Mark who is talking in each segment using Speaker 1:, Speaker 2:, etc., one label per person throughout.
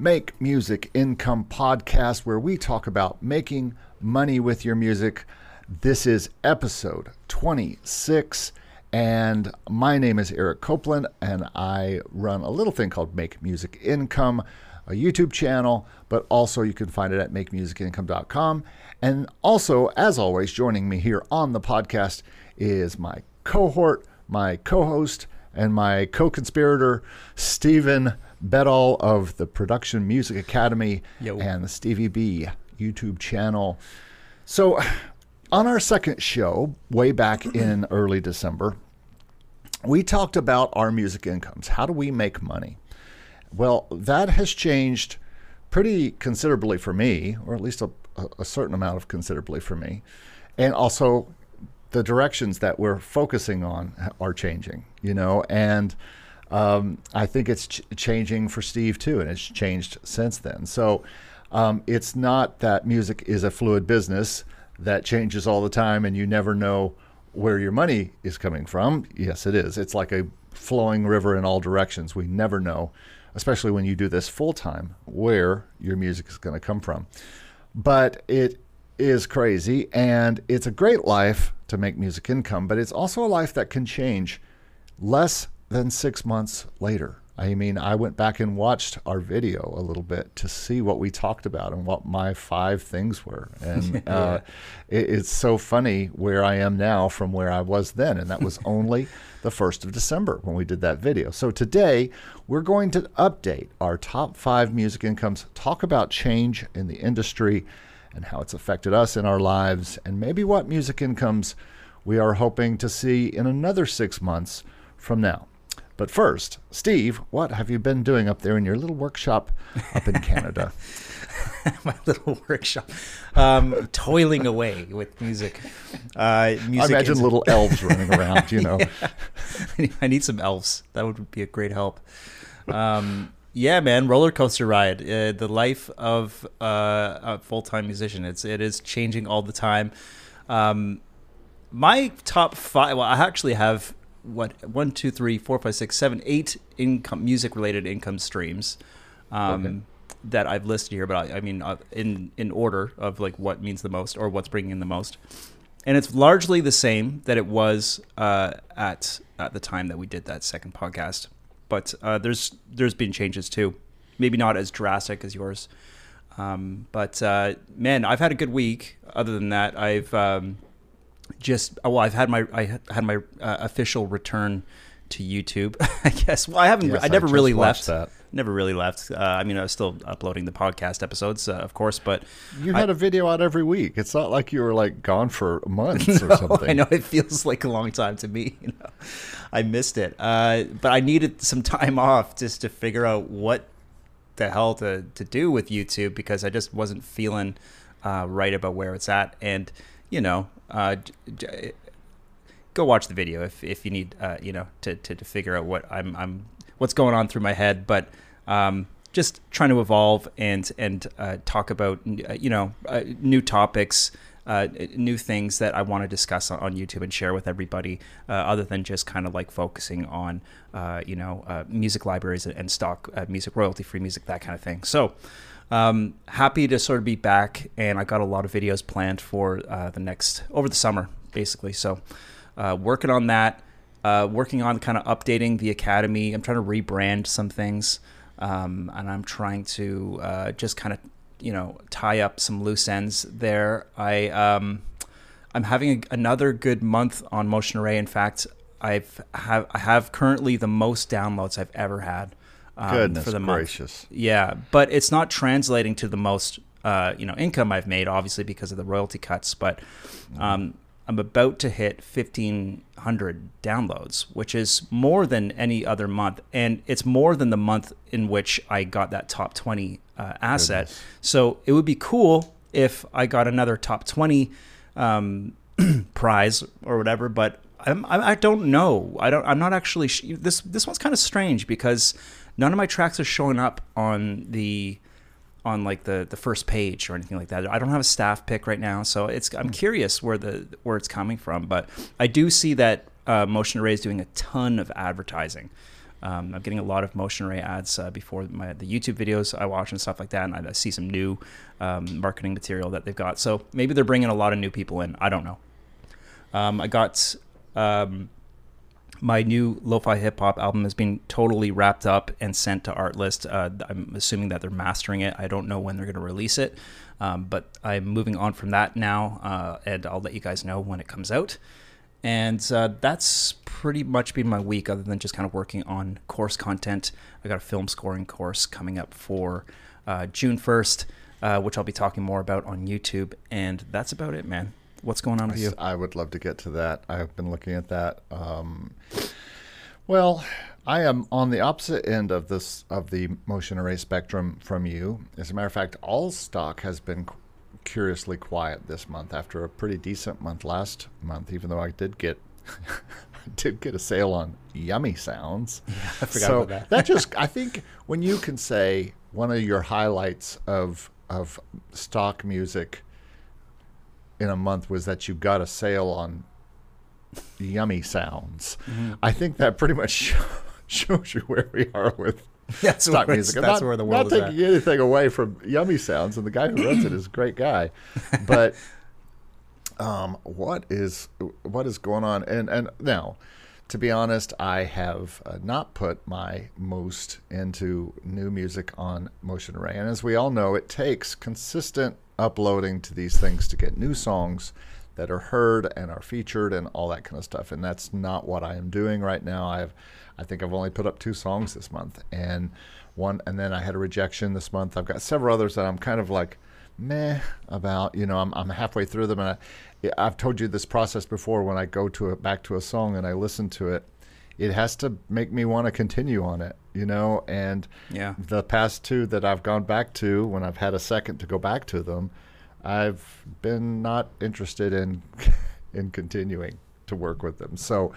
Speaker 1: Make Music Income podcast where we talk about making money with your music. This is episode 26 and my name is Eric Copeland and I run a little thing called Make Music Income a YouTube channel, but also you can find it at makemusicincome.com. And also, as always, joining me here on the podcast is my cohort, my co host, and my co conspirator, Steven Beddall of the Production Music Academy
Speaker 2: Yo.
Speaker 1: and the Stevie B YouTube channel. So, on our second show, way back in early December, we talked about our music incomes. How do we make money? Well, that has changed pretty considerably for me, or at least a, a certain amount of considerably for me. And also, the directions that we're focusing on are changing, you know, and um, I think it's ch- changing for Steve too, and it's changed since then. So um, it's not that music is a fluid business that changes all the time and you never know where your money is coming from. Yes, it is. It's like a flowing river in all directions. We never know especially when you do this full time, where your music is going to come from. But it is crazy and it's a great life to make music income, but it's also a life that can change less than six months later. I mean, I went back and watched our video a little bit to see what we talked about and what my five things were. And yeah. uh, it, it's so funny where I am now from where I was then. And that was only the 1st of December when we did that video. So today, we're going to update our top five music incomes, talk about change in the industry and how it's affected us in our lives, and maybe what music incomes we are hoping to see in another six months from now. But first, Steve, what have you been doing up there in your little workshop up in Canada?
Speaker 2: My little workshop, um, toiling away with music.
Speaker 1: Uh, music I imagine is... little elves running around. You know,
Speaker 2: yeah. I need some elves. That would be a great help. Um, yeah, man, roller coaster ride. Uh, the life of uh, a full time musician. It's it is changing all the time. Um, my top five. Well, I actually have what one, two, three, four, five, six, seven, eight income music related income streams um, okay. that I've listed here. But I, I mean, uh, in in order of like what means the most or what's bringing in the most, and it's largely the same that it was uh, at at the time that we did that second podcast. But uh, there's there's been changes too, maybe not as drastic as yours. Um, but uh, man, I've had a good week. Other than that, I've um, just well, I've had my I had my uh, official return to YouTube. I guess. Well, I haven't. Yes, I never I really left. That. Never really left. Uh, I mean, I was still uploading the podcast episodes, uh, of course, but
Speaker 1: you had a video out every week. It's not like you were like gone for months no, or something.
Speaker 2: I know it feels like a long time to me. You know, I missed it, uh, but I needed some time off just to figure out what the hell to to do with YouTube because I just wasn't feeling uh, right about where it's at, and you know, uh, go watch the video if, if you need uh, you know to, to, to, figure out what I'm I'm what's going on through my head. But um, just trying to evolve and and uh, talk about uh, you know uh, new topics. Uh, new things that I want to discuss on, on YouTube and share with everybody, other than just kind of like focusing on, you know, music libraries and stock music, royalty free music, that kind of thing. So, um, happy to sort of be back, and I got a lot of videos planned for uh, the next over the summer, basically. So, uh, working on that, uh, working on kind of updating the academy. I'm trying to rebrand some things, um, and I'm trying to uh, just kind of you know tie up some loose ends there. I um, I'm having a, another good month on Motion Array. In fact, I've have I have currently the most downloads I've ever had
Speaker 1: um, Goodness for the gracious.
Speaker 2: month. Yeah, but it's not translating to the most uh, you know income I've made, obviously because of the royalty cuts. But um, I'm about to hit 1,500 downloads, which is more than any other month, and it's more than the month in which I got that top 20 uh, asset.
Speaker 1: Goodness.
Speaker 2: So it would be cool if I got another top 20 um, prize or whatever, but I'm, I, I don't know. I don't. I'm not actually. Sh- this this one's kind of strange because none of my tracks are showing up on the on like the the first page or anything like that. I don't have a staff pick right now, so it's. I'm curious where the where it's coming from, but I do see that uh, Motion Array is doing a ton of advertising. Um, I'm getting a lot of motion array ads uh, before my, the YouTube videos I watch and stuff like that, and I, I see some new um, marketing material that they've got. So maybe they're bringing a lot of new people in. I don't know. Um, I got um, my new lo-fi hip hop album has been totally wrapped up and sent to Artlist. Uh, I'm assuming that they're mastering it. I don't know when they're going to release it, um, but I'm moving on from that now, uh, and I'll let you guys know when it comes out. And uh, that's pretty much been my week, other than just kind of working on course content. I got a film scoring course coming up for uh, June 1st, uh, which I'll be talking more about on YouTube. And that's about it, man. What's going on with you?
Speaker 1: I would love to get to that. I've been looking at that. Um, well, I am on the opposite end of this of the motion array spectrum from you. As a matter of fact, all stock has been curiously quiet this month after a pretty decent month last month. Even though I did get I did get a sale on Yummy Sounds.
Speaker 2: Yeah, I forgot
Speaker 1: so
Speaker 2: about that.
Speaker 1: just I think when you can say one of your highlights of of stock music in a month was that you got a sale on yummy sounds.
Speaker 2: Mm-hmm.
Speaker 1: I think that pretty much show, shows you where we are with
Speaker 2: That's
Speaker 1: stock music.
Speaker 2: that's
Speaker 1: not,
Speaker 2: where the world
Speaker 1: not
Speaker 2: is at.
Speaker 1: taking anything away from Yummy Sounds, and the guy who runs it is a great guy. But um, what is what is going on? And and now, to be honest, I have uh, not put my most into new music on Motion Array, and as we all know, it takes consistent uploading to these things to get new songs that are heard and are featured and all that kind of stuff. And that's not what I am doing right now. I've I think I've only put up two songs this month, and one, and then I had a rejection this month. I've got several others that I'm kind of like meh about. You know, I'm I'm halfway through them, and I, I've told you this process before. When I go to a, back to a song and I listen to it, it has to make me want to continue on it. You know, and
Speaker 2: Yeah.
Speaker 1: the past two that I've gone back to when I've had a second to go back to them, I've been not interested in in continuing to work with them. So,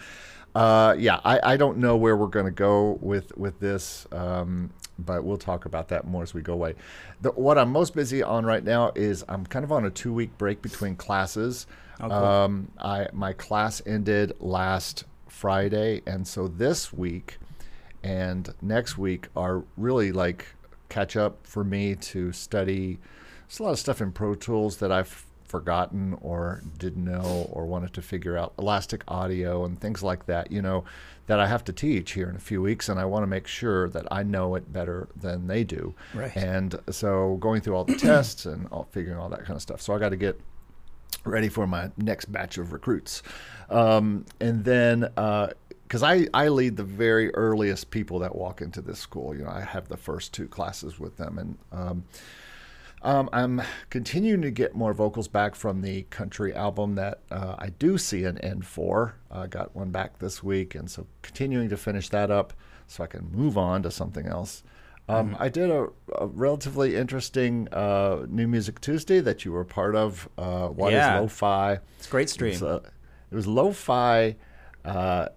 Speaker 1: uh, yeah, I, I don't know where we're going to go with with this, um, but we'll talk about that more as we go away. The, what I'm most busy on right now is I'm kind of on a two week break between classes.
Speaker 2: Oh, cool.
Speaker 1: um, I my class ended last Friday, and so this week and next week are really like catch up for me to study. There's a lot of stuff in Pro Tools that I've forgotten or didn't know or wanted to figure out. Elastic Audio and things like that, you know, that I have to teach here in a few weeks, and I want to make sure that I know it better than they do.
Speaker 2: Right.
Speaker 1: And so going through all the tests and all, figuring all that kind of stuff. So I got to get ready for my next batch of recruits. Um, and then, because I, I lead the very earliest people that walk into this school, you know, I have the first two classes with them. And um, um, I'm continuing to get more vocals back from the country album that uh, I do see an end for. I got one back this week. And so continuing to finish that up so I can move on to something else. Um, I did a, a relatively interesting uh, New Music Tuesday that you were part of. Uh, what is
Speaker 2: Yeah.
Speaker 1: lo-fi?
Speaker 2: It's a great stream.
Speaker 1: It was, uh, it was lo-fi, uh,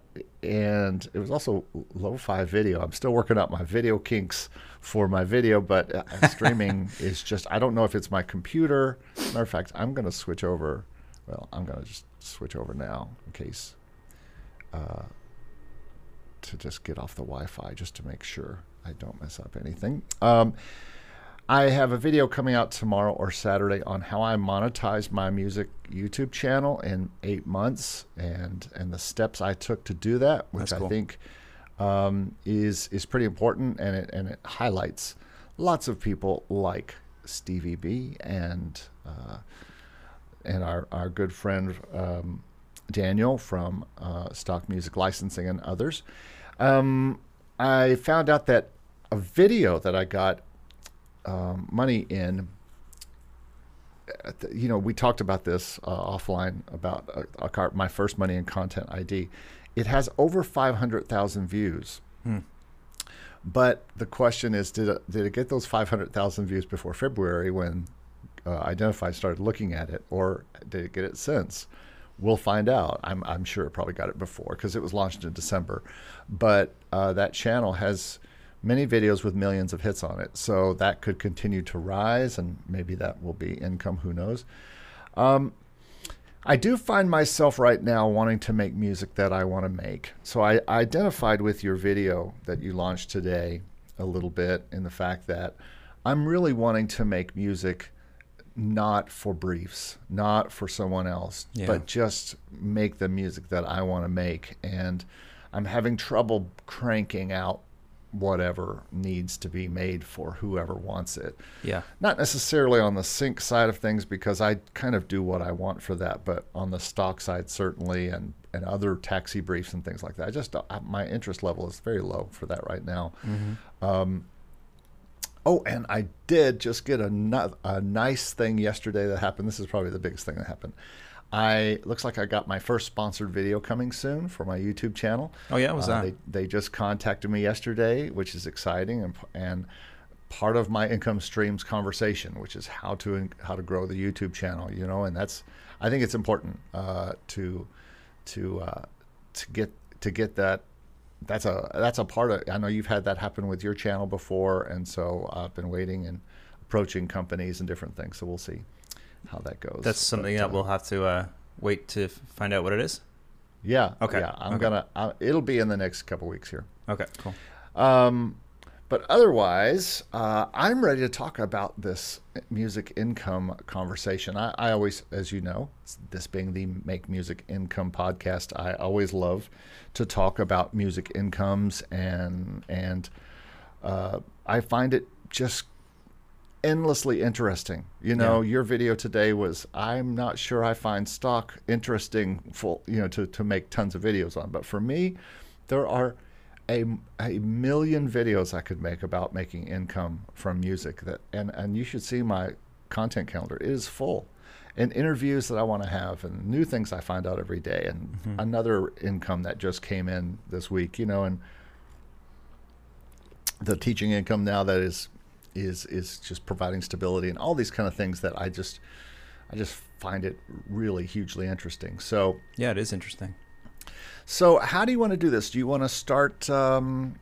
Speaker 1: and it was also lo-fi video. I'm still working out my video kinks for my video, but uh, streaming is just—I don't know if it's my computer. Matter of fact, I'm going to switch over. Well, I'm going to just switch over now in case uh, to just get off the Wi-Fi just to make sure I don't mess up anything. Um, I have a video coming out tomorrow or Saturday on how I monetized my music YouTube channel in eight months and and the steps I took to do that, which
Speaker 2: cool.
Speaker 1: I think um, is is pretty important and it and it highlights lots of people like Stevie B and uh, and our our good friend um, Daniel from uh, Stock Music Licensing and others. Um, I found out that a video that I got um, money in. uh, th- You know, we talked about this uh, offline about a, a car, my first money in content ID. It has over 500,000 views. But the question is, did it, did it get those 500,000 views before February when uh, Identifyy started looking at it, or did it get it since? We'll find out. I'm, I'm sure it probably got it before because it was launched in December. But uh, that channel has many videos with millions of hits on it. So that could continue to rise, and maybe that will be income. Who knows? Um, I do find myself right now wanting to make music that I want to make. So I identified with your video that you launched today a little bit in the fact that I'm really wanting to make music not for briefs, not for someone else,
Speaker 2: Yeah.
Speaker 1: but just make the music that I want to make. And I'm having trouble cranking out whatever needs to be made for whoever wants it
Speaker 2: Yeah.
Speaker 1: not necessarily on the sync side of things because I kind of do what I want for that, but on the stock side certainly, and and other taxi briefs and things like that. I just I- my interest level is very low for that right now. Um, oh, and I did just get a a nice thing yesterday that happened. This is probably the biggest thing that happened. I looks like I got my first sponsored video coming soon for my YouTube channel.
Speaker 2: Oh, yeah? Was
Speaker 1: Uh,
Speaker 2: that?
Speaker 1: They, they just contacted me yesterday, which is exciting, and and part of my income streams conversation, which is how to how to grow the YouTube channel. You know, and that's I think it's important uh, to to uh, to get to get that. That's a that's a part of. I know you've had that happen with your channel before, and so I've been waiting and approaching companies and different things. So we'll see how that goes.
Speaker 2: That's something
Speaker 1: But,
Speaker 2: that
Speaker 1: uh,
Speaker 2: we'll have to uh, wait to find out what it is.
Speaker 1: Yeah.
Speaker 2: Okay,
Speaker 1: Yeah, I'm
Speaker 2: okay.
Speaker 1: gonna. Uh, it'll be in the next couple weeks here.
Speaker 2: Okay, cool.
Speaker 1: Um, but otherwise, uh, I'm ready to talk about this music income conversation. I, I always, as you know, this being the Make Music Income podcast, I always love to talk about music incomes and and uh, I find it just endlessly interesting. You know,
Speaker 2: Yeah.
Speaker 1: your video today was I'm not sure I find stock interesting full, you know, to, to make tons of videos on. But for me, there are a, a million videos I could make about making income from music that and, and you should see my content calendar. It is full. And interviews that I want to have and new things I find out every day and mm-hmm. another income that just came in this week, you know, and the teaching income now that is is is just providing stability and all these kind of things that I just I just find it really hugely interesting. So
Speaker 2: Yeah, it is interesting.
Speaker 1: so how do you want to do this? Do you want to start? Um,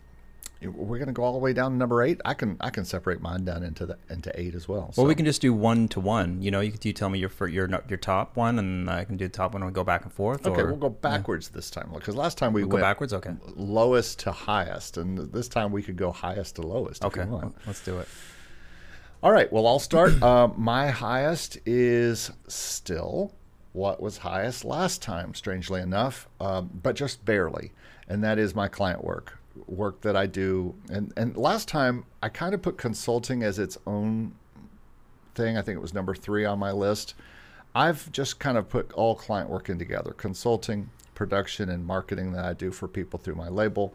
Speaker 1: we're going to go all the way down to number eight. I can I can separate mine down into the into eight as well.
Speaker 2: Well, we can just do one to one. You know, you you tell me your your your top one, and I can do the top one and we go back and forth.
Speaker 1: Okay,
Speaker 2: or,
Speaker 1: we'll go backwards this time because last time we
Speaker 2: We'll go
Speaker 1: went
Speaker 2: backwards. Okay.
Speaker 1: lowest to highest, and this time we could go highest to lowest. if
Speaker 2: Okay. let's do it.
Speaker 1: All right. Well, I'll start. uh, my highest is still what was highest last time, strangely enough, um, but just barely, and that is my client work, work that I do. And and last time I kind of put consulting as its own thing. I think it was number three on my list. I've just kind of put all client work in together: consulting, production, and marketing that I do for people through my label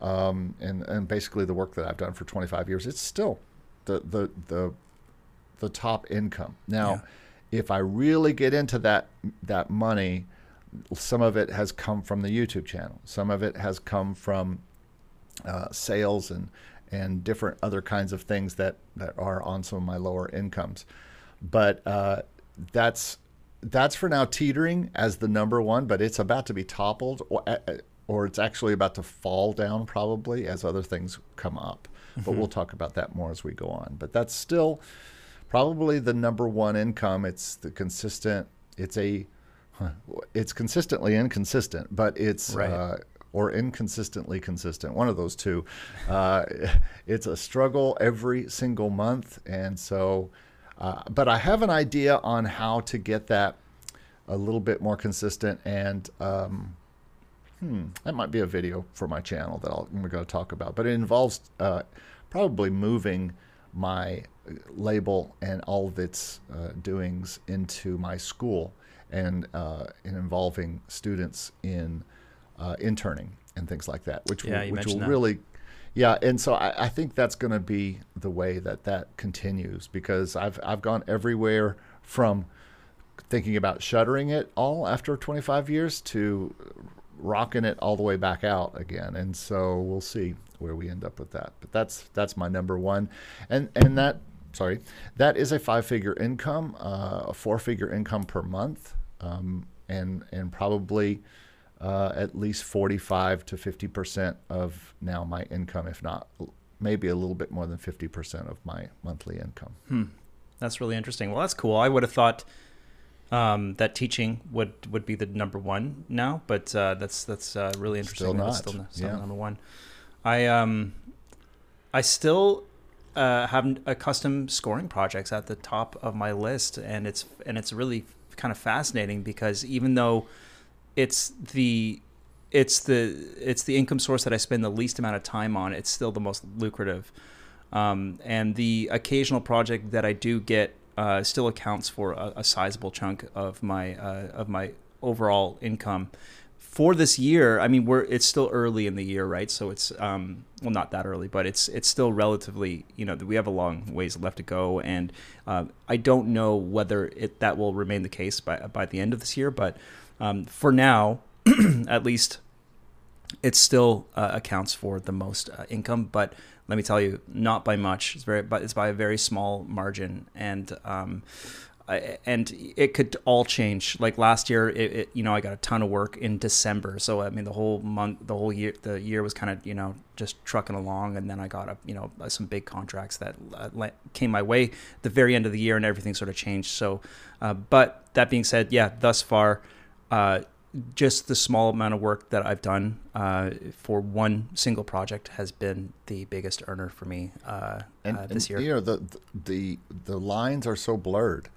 Speaker 1: um, and and basically the work that I've done for 25 years, it's still the the the the top income. Now,
Speaker 2: Yeah.
Speaker 1: if I really get into that that money, some of it has come from the YouTube channel. Some of it has come from uh, sales and and different other kinds of things that that are on some of my lower incomes. But uh, that's that's for now teetering as the number one, but it's about to be toppled, or, or it's actually about to fall down probably as other things come up. But we'll talk about that more as we go on. But that's still probably the number one income. It's the consistent. It's a it's consistently inconsistent, but it's
Speaker 2: Right.
Speaker 1: uh, or inconsistently consistent. One of those two. Uh, it's a struggle every single month, and so. Uh, but I have an idea on how to get that a little bit more consistent, and um, hmm, that might be a video for my channel that I'll, I'm going to talk about. But it involves uh, probably moving my label and all of its uh, doings into my school and, uh, and involving students in uh, interning and things like that, which
Speaker 2: Yeah,
Speaker 1: will, which will
Speaker 2: that.
Speaker 1: really, yeah. And so I, I think that's going to be the way that that continues because I've I've gone everywhere from thinking about shuttering it all after 25 years to rocking it all the way back out again. And so we'll see where we end up with that. But that's that's my number one, and and that sorry, that is a five figure income, uh, a four figure income per month, um, and and probably. Uh, at least 45 to 50 percent of now my income, if not maybe a little bit more than 50 percent of my monthly income.
Speaker 2: Hmm. That's really interesting. Well, that's cool. I would have thought um, that teaching would would be the number one now, but uh, that's that's uh, really interesting.
Speaker 1: Still not.
Speaker 2: Still, still
Speaker 1: yeah.
Speaker 2: number one. I um, I still uh, have a custom scoring projects at the top of my list, and it's and it's really kind of fascinating because even though it's the it's the it's the income source that I spend the least amount of time on, it's still the most lucrative. Um, and the occasional project that I do get uh, still accounts for a, a, sizable chunk of my uh, of my overall income for this year. I mean, we're it's still early in the year, right? So it's um, well, not that early, but it's it's still relatively you know we have a long ways left to go, and uh, I don't know whether it that will remain the case by by the end of this year, but um, for now, at least. It still uh, accounts for the most uh, income, but let me tell you, not by much. It's very, but it's by a very small margin, and um, I, and it could all change. Like last year, it, it, you know I got a ton of work in December, so I mean the whole month, the whole year, the year was kind of you know just trucking along, and then I got a you know some big contracts that uh, came my way the very end of the year, and everything sort of changed. So, uh, but that being said, yeah, thus far. Uh, just the small amount of work that I've done uh, for one single project has been the biggest earner for me uh,
Speaker 1: and,
Speaker 2: uh, this
Speaker 1: and,
Speaker 2: year.
Speaker 1: You know, the, the the lines are so blurred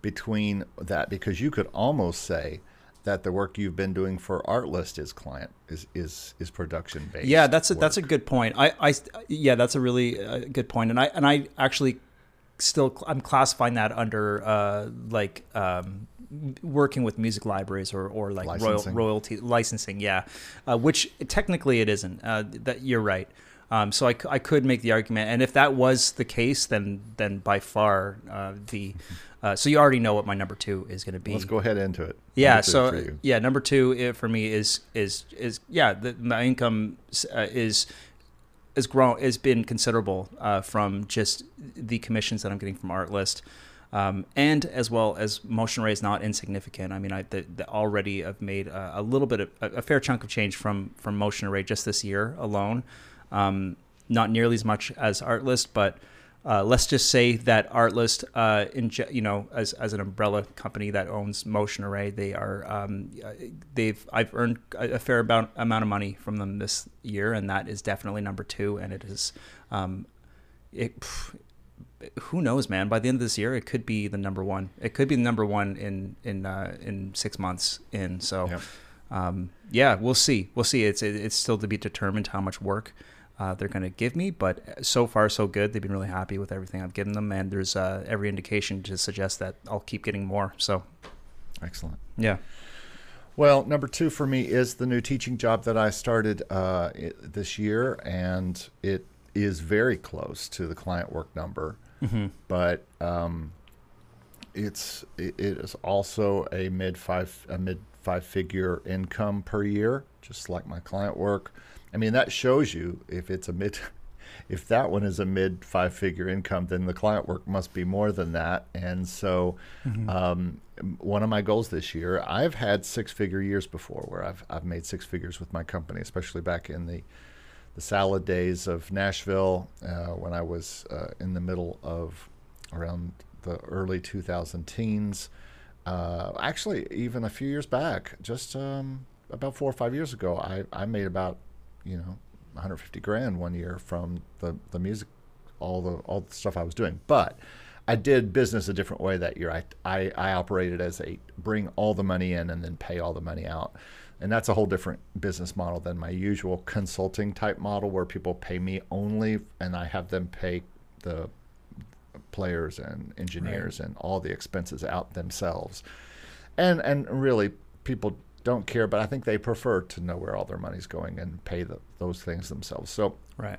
Speaker 1: between that because you could almost say that the work you've been doing for Artlist is client is is is production based.
Speaker 2: Yeah, that's a, that's a good point. I, I yeah, that's a really uh, good point, and I and I actually still I'm classifying that under uh, like um, working with music libraries or, or like royal, royalty licensing, yeah, uh, which technically it isn't. Uh, that you're right. Um, so I, I could make the argument, and if that was the case, then then by far uh, the uh, so you already know what my number two is going to be.
Speaker 1: Let's go ahead into it.
Speaker 2: Yeah. So yeah, number two for me is is is yeah, the, my income uh, is is grown has been considerable uh, from just the commissions that I'm getting from Artlist. Um, and as well as Motion Array is not insignificant. I mean, I the, the already have made a, a little bit of a, a, fair chunk of change from from Motion Array just this year alone. Um, not nearly as much as Artlist, but uh, let's just say that Artlist, uh, in, you know, as, as an umbrella company that owns Motion Array, they are um, they've I've earned a fair amount amount of money from them this year, and that is definitely number two. And it is, um, it, who knows, man? By the end of this year, it could be the number one. It could be the number one in in uh, in six months in. So, yeah. Um, yeah, we'll see. We'll see. It's it's still to be determined how much work uh, they're going to give me, but so far so good. They've been really happy with everything I've given them, and there's uh, every indication to suggest that I'll keep getting more. So,
Speaker 1: excellent.
Speaker 2: Yeah.
Speaker 1: Well, number two for me is the new teaching job that I started uh, this year, and it is very close to the client work number mm-hmm. but um, it's it is also a mid five a mid five figure income per year, just like my client work. I mean that shows you if it's a mid if that one is a mid five figure income, then the client work must be more than that. And so, mm-hmm. um, one of my goals this year, I've had six figure years before where I've, I've made six figures with my company, especially back in the the salad days of Nashville uh, when I was uh, in the middle of around the early 2000 teens. Uh, actually, even a few years back, just um, about four or five years ago, I, I made about you know 150 grand one year from the, the music, all the all the stuff I was doing. But I did business a different way that year. I, I, I operated as a bring all the money in and then pay all the money out and that's a whole different business model than my usual consulting type model where people pay me only and I have them pay the players and engineers right. and all the expenses out themselves. And and really people don't care, but I think they prefer to know where all their money's going and pay the, those things themselves. So
Speaker 2: right.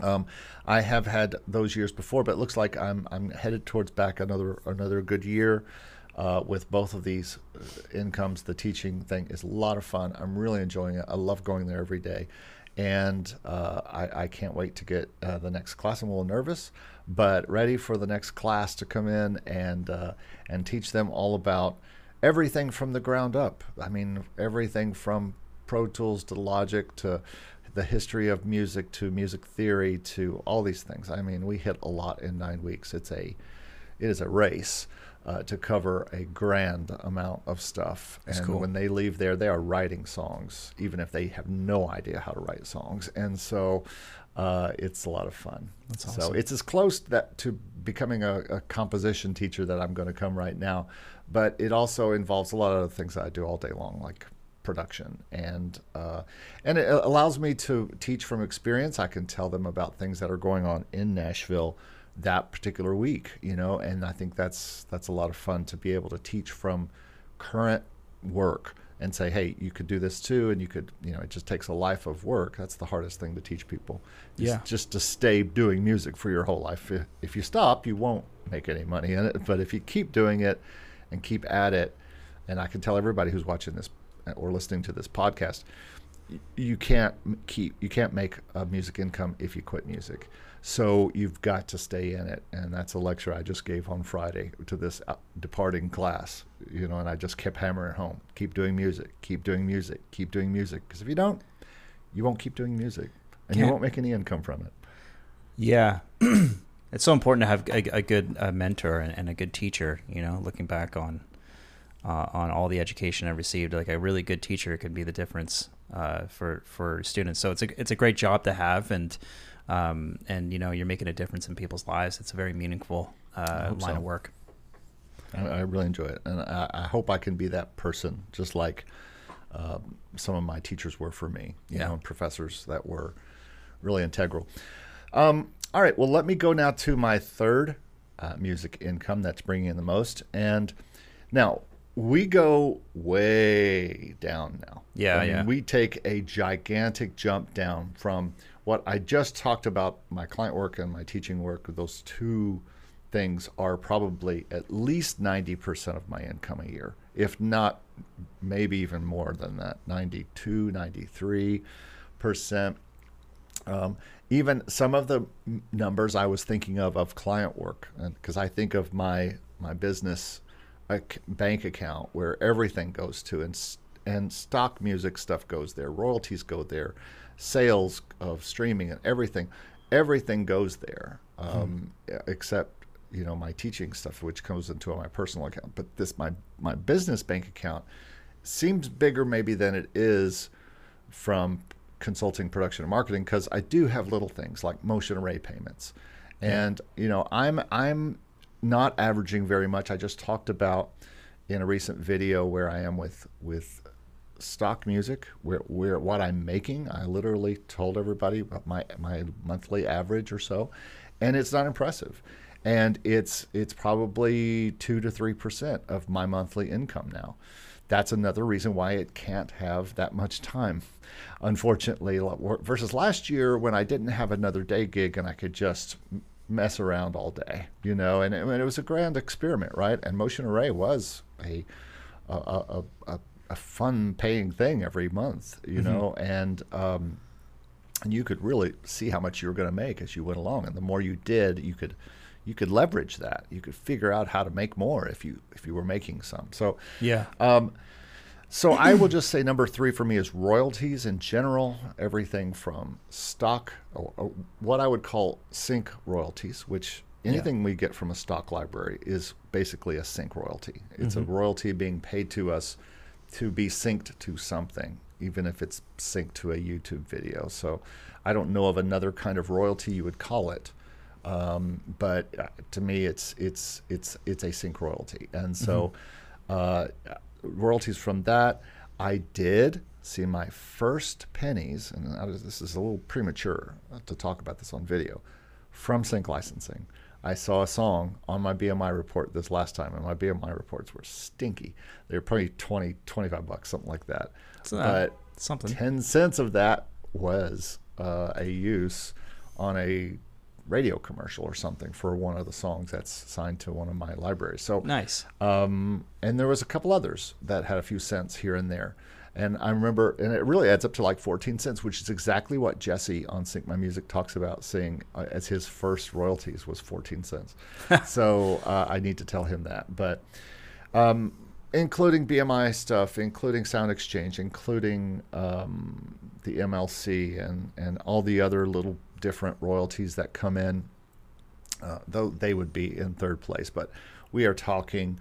Speaker 1: Um, I have had those years before, but it looks like I'm I'm headed towards back another another good year uh, with both of these incomes. The teaching thing is a lot of fun. I'm really enjoying it. I love going there every day. and uh, I, I can't wait to get uh, the next class. I'm a little nervous, but ready for the next class to come in and uh, and teach them all about everything from the ground up. I mean, everything from Pro Tools to Logic to the history of music to music theory to all these things. I mean, we hit a lot in nine weeks. It's a it is a race uh, to cover a grand amount of stuff.
Speaker 2: That's
Speaker 1: and
Speaker 2: cool.
Speaker 1: when they leave there, they are writing songs, even if they have no idea how to write songs. And so uh, it's a lot of fun.
Speaker 2: That's
Speaker 1: So it's as close that to becoming a, a composition teacher that I'm going to come right now, but it also involves a lot of other things that I do all day long, like production and uh, and it allows me to teach from experience. I can tell them about things that are going on in Nashville that particular week, you know, and I think that's that's a lot of fun to be able to teach from current work and say, hey, you could do this too, and you could, you know, it just takes a life of work. That's the hardest thing to teach people.
Speaker 2: Yeah.
Speaker 1: just to stay doing music for your whole life. If- If you stop, you won't make any money in it. But if you keep doing it and keep at it, and I can tell everybody who's watching this or listening to this podcast, you can't keep you can't make a music income if you quit music. So you've got to stay in it, and that's a lecture I just gave on Friday to this uh, departing class. You know, and I just kept hammering home: keep doing music, keep doing music, keep doing music. Because if you don't, you won't keep doing music, and you
Speaker 2: Can't-
Speaker 1: won't make any income from it.
Speaker 2: Yeah. it's so important to have a, a good uh, mentor and, and a good teacher, you know, looking back on uh, on all the education I received. Like a really good teacher could be the difference uh, for for students. So it's a it's a great job to have, and um, and you know you're making a difference in people's lives. It's a very meaningful uh, line
Speaker 1: so.
Speaker 2: of work.
Speaker 1: I, I really enjoy it, and I, I hope I can be that person, just like um, some of my teachers were for me. You
Speaker 2: Yeah.
Speaker 1: know, professors that were really integral. Um, all right, well, let me go now to my third uh, music income that's bringing in the most, and now we go way down now.
Speaker 2: Yeah,
Speaker 1: I mean,
Speaker 2: yeah.
Speaker 1: We take a gigantic jump down from what I just talked about my client work and my teaching work. Those two things are probably at least 90% of my income a year, if not maybe even more than that 92, 93%. Um, even some of the numbers I was thinking of of client work, because I think of my my business bank account where everything goes to, and and stock music stuff goes there, royalties go there, sales of streaming and everything, everything goes there, um, except you know my teaching stuff, which comes into my personal account. But this my my business bank account seems bigger maybe than it is from consulting production and marketing because I do have little things like motion array payments. And you know, I'm I'm not averaging very much. I just talked about in a recent video where I am with with stock music, where where what I'm making. I literally told everybody about my my monthly average or so, and it's not impressive. And it's it's probably two to three percent of my monthly income now. That's another reason why it can't have that much time, unfortunately. Versus last year when I didn't have another day gig and I could just mess around all day, you know, and it, and it was a grand experiment, right? And Motion Array was a a, a, a, a fun paying thing every month, you know, and um, and you could really see how much you were going to make as you went along, and the more you did, you could you could leverage that. You could figure out how to make more if you if you were making some. So
Speaker 2: Yeah.
Speaker 1: um, so I will just say number three for me is royalties in general. Everything from stock, or, or what I would call sync royalties, which anything we get from a stock library is basically a sync royalty. It's a mm-hmm. royalty being paid to us to be synced to something, even if it's synced to a YouTube video. So I don't know of another kind of royalty you would call it. Um, but uh, to me, it's it's it's it's a sync royalty, and so uh, royalties from that. I did see my first pennies, and was- this is a little premature to talk about this on video, from sync licensing. I saw a song on my BMI report this last time, and my BMI reports were stinky. They were probably 20, 25 bucks, something like that.
Speaker 2: It's not
Speaker 1: but
Speaker 2: something.
Speaker 1: 10 cents of that was uh, a use on a radio commercial or something for one of the songs that's signed to one of my libraries. So
Speaker 2: Nice.
Speaker 1: um, and there was a couple others that had a few cents here and there. And I remember, and it really adds up to like 14 cents, which is exactly what Jesse on Sync My Music talks about seeing uh, as his first royalties was 14 cents. so uh, I need to tell him that. But um, including BMI stuff, including Sound Exchange, including um, the MLC, and, and all the other little different royalties that come in, uh, though they would be in third place. But we are talking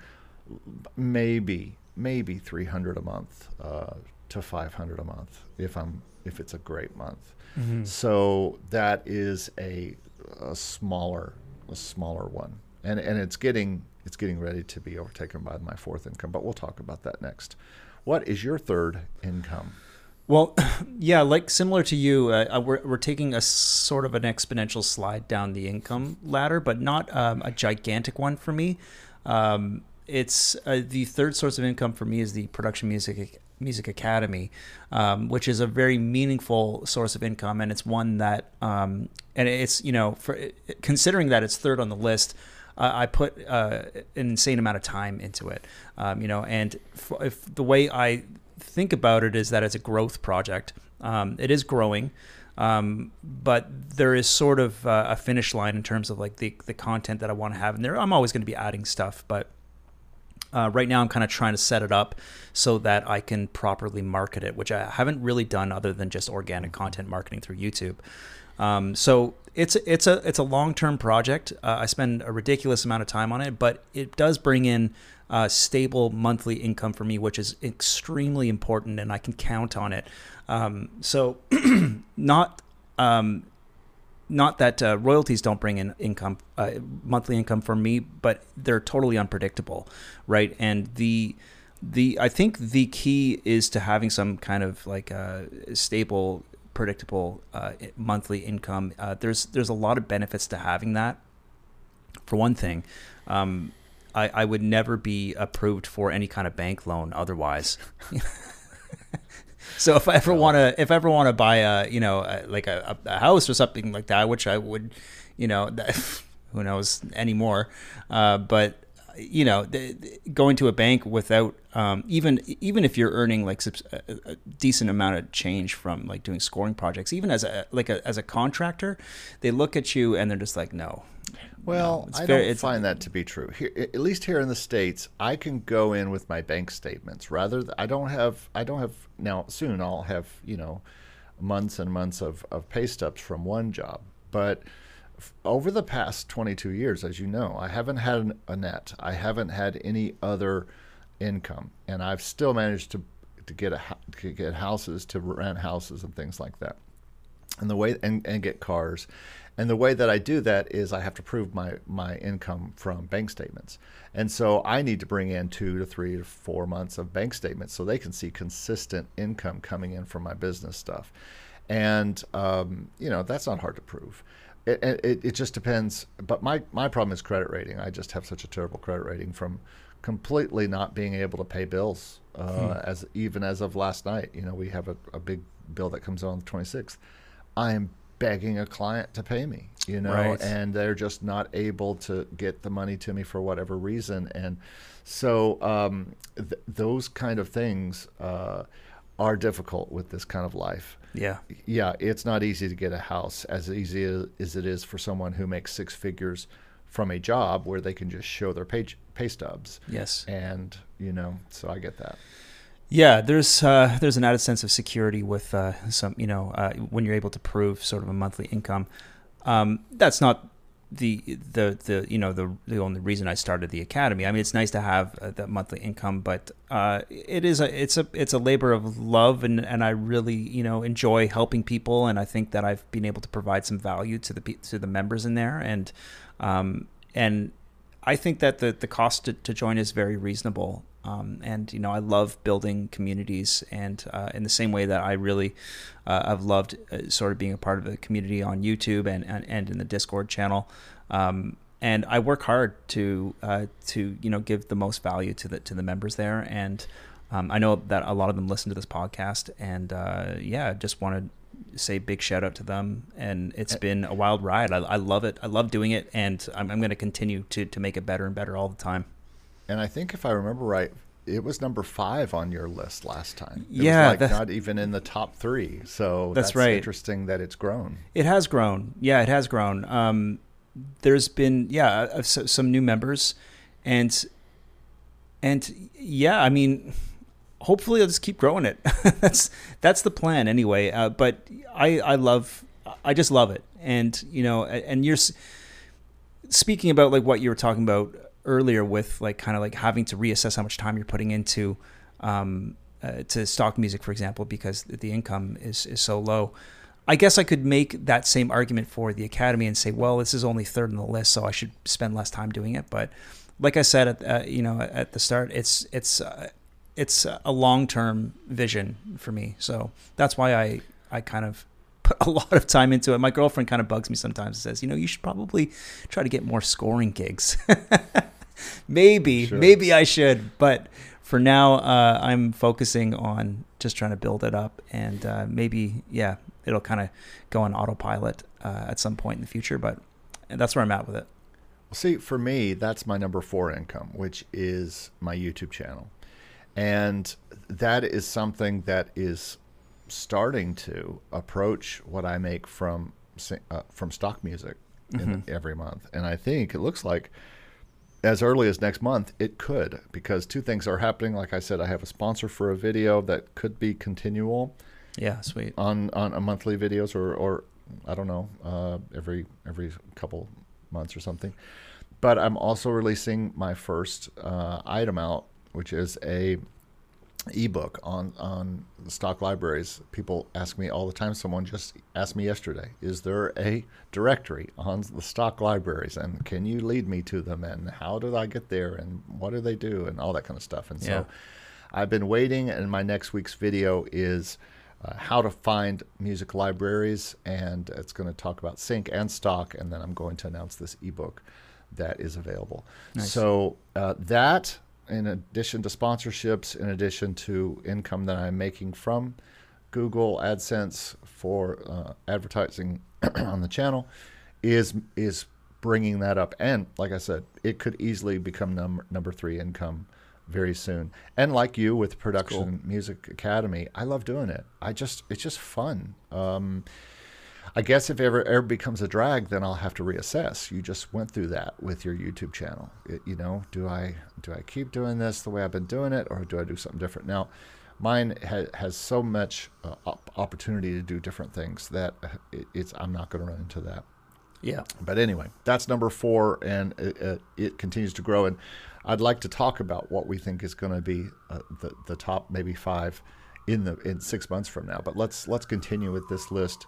Speaker 1: maybe maybe 300 a month uh, to 500 a month if I'm if it's a great month.
Speaker 2: Mm-hmm.
Speaker 1: So that is a, a smaller a smaller one, and and it's getting it's getting ready to be overtaken by my fourth income. But we'll talk about that next. What is your third income?
Speaker 2: Well, yeah, like similar to you, uh, uh, we're, we're taking a sort of an exponential slide down the income ladder, but not um, a gigantic one for me. Um, it's uh, the third source of income for me is the production music music academy, um, which is a very meaningful source of income, and it's one that um, and it's you know for considering that it's third on the list. I put uh, an insane amount of time into it, um, you know, and if the way I think about it is that it's a growth project. Um, it is growing, um, but there is sort of uh, a finish line in terms of like the the content that I want to have in there. I'm always going to be adding stuff, but uh, right now, I'm kind of trying to set it up so that I can properly market it, which I haven't really done other than just organic content marketing through YouTube. Um, so it's it's a it's a long term project. Uh, I spend a ridiculous amount of time on it, but it does bring in uh, stable monthly income for me, which is extremely important, and I can count on it. Um, so not um, not that uh, royalties don't bring in income, uh, monthly income for me, but they're totally unpredictable, right? And the the I think the key is to having some kind of like uh, stable, predictable uh, monthly income. Uh, there's there's a lot of benefits to having that. For one thing, um, I, I would never be approved for any kind of bank loan otherwise. So if I ever want to, if I ever want to buy a, you know, a, like a, a, house or something like that, which I would, you know, that, who knows anymore, uh, but you know, the, the, going to a bank without um, even even if you're earning like a, a, decent amount of change from like doing scoring projects, even as a like a, as a contractor, they look at you and they're just like, no,
Speaker 1: well, no, I don't find that to be true. Here, at least here in the states, I can go in with my bank statements. Rather, I don't have. I don't have now. Soon, I'll have you know, months and months of of pay stubs from one job. But over the past 22 years, as you know, I haven't had a net. I haven't had any other income, and I've still managed to to get a to get houses, to rent houses, and things like that. And the way and, and get cars and the way that I do that is I have to prove my, my income from bank statements. And so I need to bring in two to three to four months of bank statements so they can see consistent income coming in from my business stuff. And, um, you know, that's not hard to prove. It, it, it just depends. But my, my problem is credit rating. I just have such a terrible credit rating from completely not being able to pay bills. Uh, hmm. As even as of last night, you know, we have a, a big bill that comes on the 26th. I am begging a client to pay me, you know, right. and they're just not able to get the money to me for whatever reason. And so um, th- those kind of things uh, are difficult with this kind of life.
Speaker 2: Yeah.
Speaker 1: Yeah. It's not easy to get a house as easy as it is for someone who makes six figures from a job where they can just show their pay, pay stubs.
Speaker 2: Yes.
Speaker 1: And, you know, so I get that.
Speaker 2: Yeah, there's uh, there's an added sense of security with uh, some, you know, uh, when you're able to prove sort of a monthly income. Um, that's not the the the you know the the only reason I started the academy. I mean, it's nice to have uh, that monthly income, but uh, it is a it's a it's a labor of love, and and I really you know enjoy helping people, and I think that I've been able to provide some value to the to the members in there, and um, and I think that the the cost to, to join is very reasonable. Um, and you know, I love building communities, and uh, in the same way that I really, uh, I've loved uh, sort of being a part of the community on YouTube and and, and in the Discord channel. Um, and I work hard to uh, to you know give the most value to the to the members there, and um, I know that a lot of them listen to this podcast, and uh, yeah, just want to say big shout out to them. And it's been a wild ride. I, I love it. I love doing it. And i'm, I'm going to continue to to make it better and better all the time
Speaker 1: and I think if I remember right, it was number five on your list last time. It
Speaker 2: Yeah,
Speaker 1: was like not even in the top three. So
Speaker 2: That's right.
Speaker 1: Interesting that it's grown.
Speaker 2: It has grown. Yeah, it has grown. Um, there's been yeah uh, so, some new members, and and yeah, I mean, hopefully I'll just keep growing it. that's that's the plan anyway. Uh, but I I love I just love it, and you know, and you're speaking about like what you were talking about earlier with like kind of like having to reassess how much time you're putting into um, uh, to stock music, for example, because the income is is so low. I guess I could make that same argument for the academy and say, well, this is only third on the list, so I should spend less time doing it. But like I said, at uh, you know, at the start, it's it's uh, it's a long term vision for me. So that's why I I kind of put a lot of time into it. My girlfriend kind of bugs me sometimes and says, you know, you should probably try to get more scoring gigs. maybe
Speaker 1: Sure.
Speaker 2: maybe I should, but for now, uh, I'm focusing on just trying to build it up, and uh, maybe yeah, it'll kind of go on autopilot uh, at some point in the future. But that's where I'm at with it.
Speaker 1: Well, see, for me, that's my number four income, which is my YouTube channel. And that is something that is starting to approach what I make from uh, from stock music in every month. And I think it looks like as early as next month it could because two things are happening. Like I said, I have a sponsor for a video that could be continual
Speaker 2: Yeah, sweet.
Speaker 1: on on a monthly videos or or I don't know uh, every every couple months or something. But I'm also releasing my first uh, item out, which is a ebook on on the stock libraries. People ask me all the time. Someone just asked me yesterday, "Is there a directory on the stock libraries, and can you lead me to them? And how did I get there? And what do they do? And all that kind of stuff." And so, I've been waiting, and my next week's video is uh, how to find music libraries, and it's going to talk about sync and stock, and then I'm going to announce this ebook that is available.
Speaker 2: Nice.
Speaker 1: So uh, that, in addition to sponsorships, in addition to income that I'm making from Google AdSense for uh, advertising on the channel, is is bringing that up. And like I said, it could easily become number number three income very soon. And like you with Production Music Academy, I love doing it. I just it's just fun. Um, I guess if ever ever becomes a drag, then I'll have to reassess. You just went through that with your YouTube channel. It, you know, do I do I keep doing this the way I've been doing it, or do I do something different? Now, mine ha- has so much uh, op- opportunity to do different things that uh, it, it's I'm not going to run into that.
Speaker 2: Yeah.
Speaker 1: But anyway, that's number four, and it, it, it continues to grow. And I'd like to talk about what we think is going to be uh, the the top maybe five in the in six months from now. But let's let's continue with this list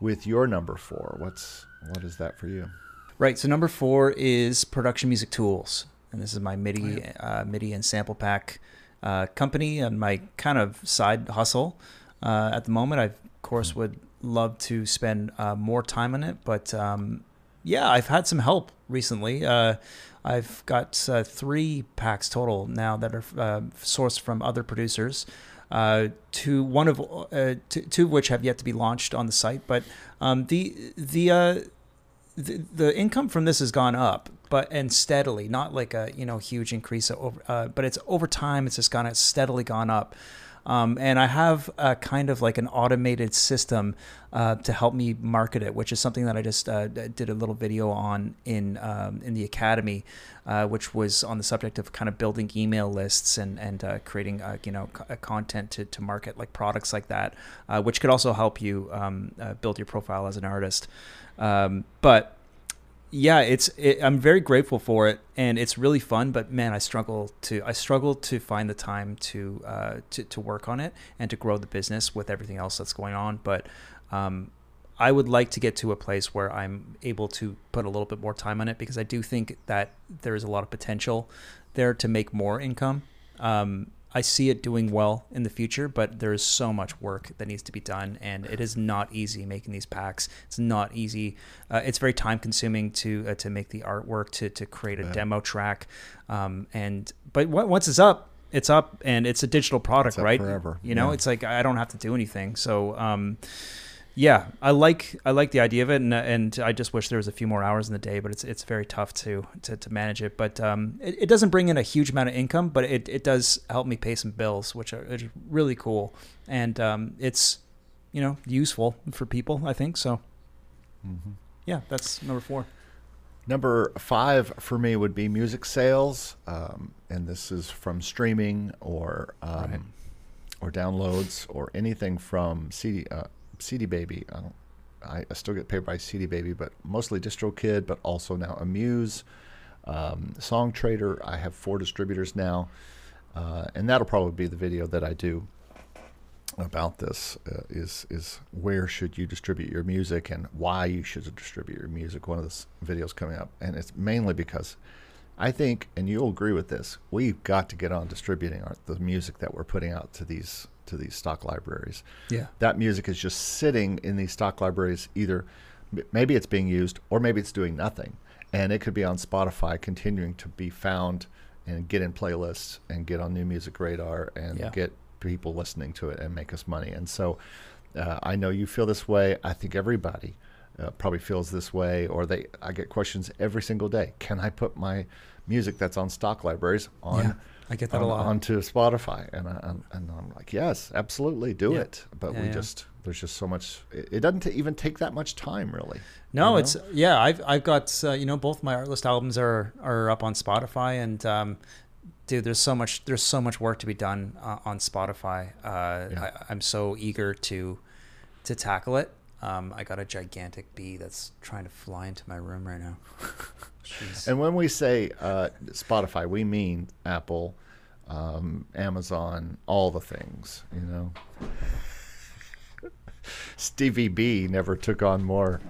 Speaker 1: with your number four. What's what is that for you?
Speaker 2: Right. So number four is production music tools, and this is my MIDI, uh, MIDI and sample pack uh, company and my kind of side hustle uh, at the moment. I of course would love to spend uh, more time on it, but um, yeah, I've had some help recently. Uh, I've got uh, three packs total now that are uh, sourced from other producers. Uh, to one of uh, two, two of which have yet to be launched on the site, but um, the the uh, the, the income from this has gone up, but and steadily, not like a you know huge increase over, uh, but it's over time. It's just gone it's steadily gone up. Um, and I have a kind of like an automated system uh, to help me market it, which is something that I just uh, did a little video on in um, in the academy, uh, which was on the subject of kind of building email lists and and uh, creating uh, you know co- content to, to market like products like that, uh, which could also help you um, uh, build your profile as an artist. Um, but yeah, it's it, I'm very grateful for it, and it's really fun. But man, I struggle to I struggle to find the time to uh, to to work on it and to grow the business with everything else that's going on. But um, I would like to get to a place where I'm able to put a little bit more time on it because I do think that there is a lot of potential there to make more income. Um, I see it doing well in the future, but there is so much work that needs to be done, and it is not easy making these packs. It's not easy. Uh, it's very time consuming to uh, to make the artwork, to to create a demo track, um, and but w- once it's up, it's up, and it's a digital product, right?
Speaker 1: forever.
Speaker 2: You know,
Speaker 1: Yeah.
Speaker 2: it's like I don't have to do anything. So. Um, Yeah, I like I like the idea of it, and and I just wish there was a few more hours in the day, but it's it's very tough to to, to manage it. But um, it, it doesn't bring in a huge amount of income, but it, it does help me pay some bills, which are, is really cool, and um, it's you know useful for people. I think so.
Speaker 1: Mm-hmm.
Speaker 2: Yeah, that's number four.
Speaker 1: Number five for me would be music sales, um, and this is from streaming or um,
Speaker 2: Right.
Speaker 1: or downloads or anything from CD uh, CD Baby. I, don't, I, I still get paid by CD Baby, but mostly DistroKid, but also now Amuse, um, SongTradr. I have four distributors now, uh, and that'll probably be the video that I do about this uh, is is where should you distribute your music and why you should distribute your music. One of the videos coming up, and it's mainly because I think, and you'll agree with this, we've got to get on distributing our, the music that we're putting out to these to these stock libraries.
Speaker 2: Yeah.
Speaker 1: That music is just sitting in these stock libraries. Either maybe it's being used, or maybe it's doing nothing, and it could be on Spotify, continuing to be found and get in playlists and get on New Music Radar and
Speaker 2: Yeah.
Speaker 1: get people listening to it and make us money. And so, uh, I know you feel this way. I think everybody uh, probably feels this way, or they. I get questions every single day. Can I put my music that's on stock libraries on?
Speaker 2: Yeah, I get that a
Speaker 1: on-
Speaker 2: lot.
Speaker 1: onto Spotify, and I, and, and I'm like, yes, absolutely, do
Speaker 2: Yeah.
Speaker 1: it. But
Speaker 2: Yeah,
Speaker 1: we just there's just so much. It, it doesn't t- even take that much time, really.
Speaker 2: No,
Speaker 1: you know?
Speaker 2: it's yeah. I've I've got uh, you know both my Artlist albums are are up on Spotify, and um, dude, there's so much there's so much work to be done uh, on Spotify. Uh,
Speaker 1: Yeah.
Speaker 2: I, I'm so eager to to tackle it. Um, I got a gigantic bee that's trying to fly into my room right now. Jeez.
Speaker 1: And when we say uh, Spotify, we mean Apple, um, Amazon, all the things. You know, Stevie B never took on more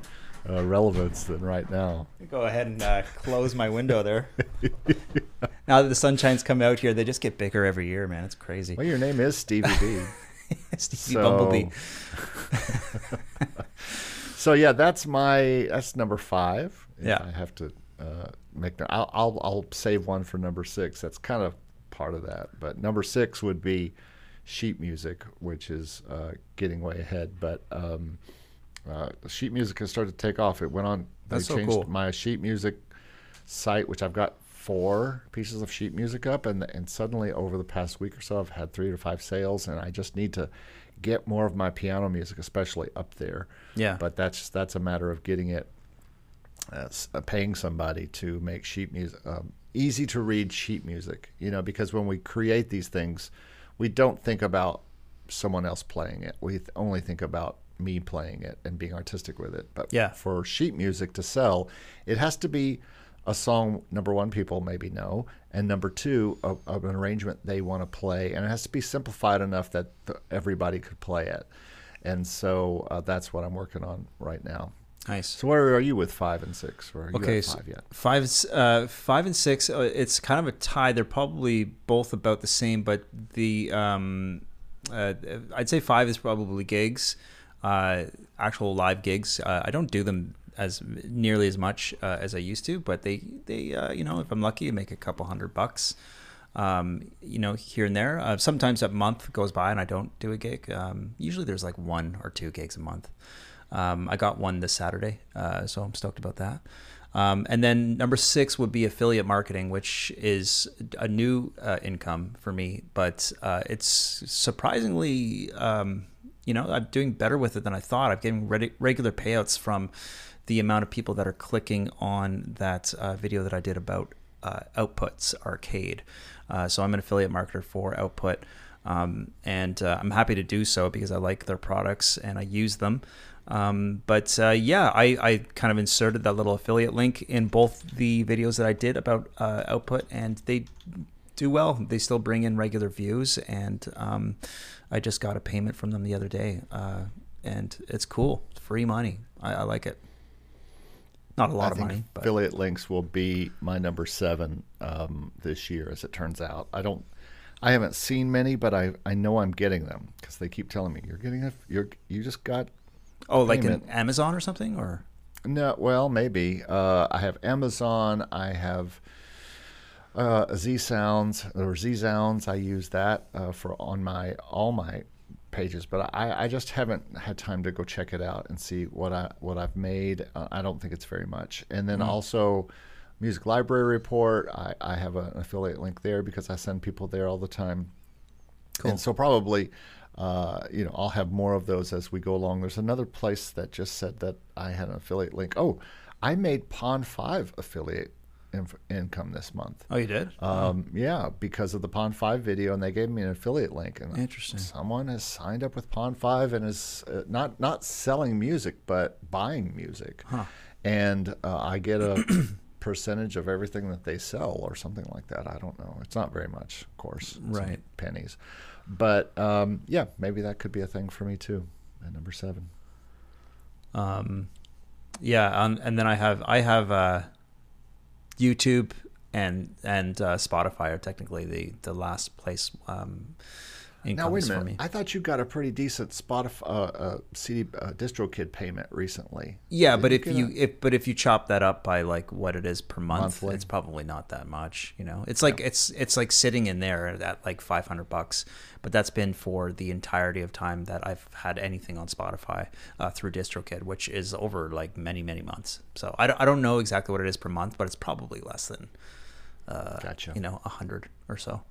Speaker 1: uh, relevance than right now.
Speaker 2: Go ahead and uh, close my window there. now that the sunshine's come out here, they just get bigger every year, man. It's crazy.
Speaker 1: Well, your name is Stevie B.
Speaker 2: Stevie
Speaker 1: So-
Speaker 2: Bumblebee.
Speaker 1: so yeah, that's my that's number five.
Speaker 2: Yeah.
Speaker 1: I have to uh, make. I'll, I'll I'll save one for number six. That's kind of part of that. But number six would be sheet music, which is uh, getting way ahead. But um, uh, sheet music has started to take off. It went on. They
Speaker 2: That's so
Speaker 1: changed
Speaker 2: cool.
Speaker 1: my sheet music site, which I've got four pieces of sheet music up, and and suddenly over the past week or so, I've had three to five sales, and I just need to get more of my piano music, especially up there.
Speaker 2: Yeah.
Speaker 1: But that's that's a matter of getting it, uh, uh, paying somebody to make sheet music, um, easy to read sheet music. You know, because when we create these things, we don't think about someone else playing it. We th- only think about me playing it and being artistic with it. But
Speaker 2: Yeah.
Speaker 1: for sheet music to sell, it has to be a song number one people maybe know, and number two of, of an arrangement they want to play, and it has to be simplified enough that th- everybody could play it. And so uh, that's what I'm working on right now.
Speaker 2: Nice.
Speaker 1: So where are you with five and six? Or are you
Speaker 2: Okay, so
Speaker 1: five yet?
Speaker 2: five, uh, five and six. Uh, it's kind of a tie. They're probably both about the same, but the um, uh, I'd say five is probably gigs, uh, actual live gigs. Uh, I don't do them as nearly as much uh, as I used to, but they they uh, you know if I'm lucky, I make a couple hundred bucks. Um, you know, here and there. Uh, sometimes a month goes by and I don't do a gig. Um, usually there's like one or two gigs a month. Um, I got one this Saturday, uh, so I'm stoked about that. Um, and then number six would be affiliate marketing, which is a new uh, income for me, but uh, it's surprisingly, um, you know, I'm doing better with it than I thought. I'm getting reg- regular payouts from the amount of people that are clicking on that uh, video that I did about uh, Output's Arcade. Uh, so I'm an affiliate marketer for Output. Um, and uh, I'm happy to do so because I like their products and I use them. Um, but uh, yeah, I, I kind of inserted that little affiliate link in both the videos that I did about uh, Output, and they do well. They still bring in regular views, and um, I just got a payment from them the other day, uh, and it's cool. It's free money. I, I like it. Not a lot
Speaker 1: I
Speaker 2: of money, but
Speaker 1: affiliate links will be my number seven um, this year, as it turns out. I don't, I haven't seen many, but I I know I'm getting them because they keep telling me you're getting a you're you just got
Speaker 2: oh, like an. Amazon or something, or
Speaker 1: no well maybe uh, I have Amazon I have uh, Z Sounds or Z Sounds I use that uh, for on my all my pages, but I, I just haven't had time to go check it out and see what I what I've made. Uh, I don't think it's very much. And then also, music library report. I, I have an affiliate link there because I send people there all the time.
Speaker 2: Cool.
Speaker 1: And so probably, uh, you know, I'll have more of those as we go along. There's another place that just said that I had an affiliate link. Oh, I made Pond5 affiliate inf- income this month.
Speaker 2: Oh, you did?
Speaker 1: Um, yeah, because of the Pond5 video, and they gave me an affiliate link. And
Speaker 2: Interesting.
Speaker 1: Someone has signed up with Pond5 and is uh, not not selling music, but buying music, Huh. and uh, I get a percentage of everything that they sell, or something like that. I don't know. It's not very much, of course.
Speaker 2: Right.
Speaker 1: pennies, but um, yeah, maybe that could be a thing for me too. At number seven.
Speaker 2: Um, yeah, um, and then I have I have uh, YouTube and and uh, Spotify are technically the the last place um,
Speaker 1: Now wait a minute. I thought you got a pretty decent Spotify uh, uh, CD uh, DistroKid payment recently.
Speaker 2: Yeah,
Speaker 1: Did
Speaker 2: but
Speaker 1: you
Speaker 2: if you
Speaker 1: a-
Speaker 2: if but if you chop that up by like what it is per month,
Speaker 1: Monthly.
Speaker 2: it's probably not that much. You know, it's like it's it's like sitting in there at like five hundred bucks, but that's been for the entirety of time that I've had anything on Spotify uh, through DistroKid, which is over like many many months. So I don't, I don't know exactly what it is per month, but it's probably less than uh,
Speaker 1: Gotcha.
Speaker 2: you know a hundred or so.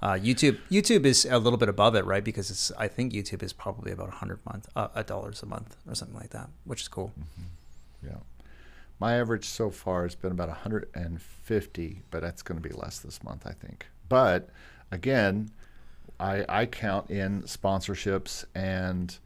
Speaker 2: Uh, YouTube YouTube is a little bit above it, right? Because it's I think YouTube is probably about a hundred month, uh, a dollars a month or something like that, which is cool.
Speaker 1: Yeah. My average so far has been about 150, but that's going to be less this month, I think. But again, I, I count in sponsorships and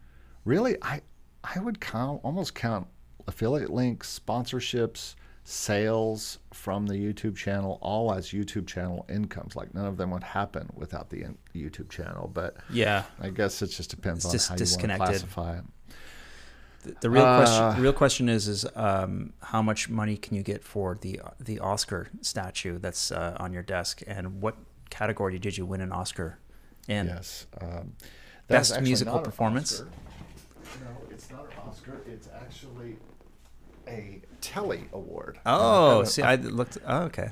Speaker 1: really I I would count almost count affiliate links, sponsorships, sales from the YouTube channel all as YouTube channel incomes. Like none of them would happen without the in- YouTube channel, but
Speaker 2: Yeah,
Speaker 1: I guess it just depends
Speaker 2: It's
Speaker 1: on
Speaker 2: just
Speaker 1: how you want to classify it.
Speaker 2: The- The real
Speaker 1: Uh,
Speaker 2: question, the real question is, is um, how much money can you get for the the Oscar statue that's uh, on your desk, and what category did you win an Oscar in?
Speaker 1: Yes. Um, that's
Speaker 2: Best musical performance?
Speaker 1: Oscar. No, it's not an Oscar. It's actually a Telly Award.
Speaker 2: Oh,
Speaker 1: Uh,
Speaker 2: see, I looked. Oh, okay.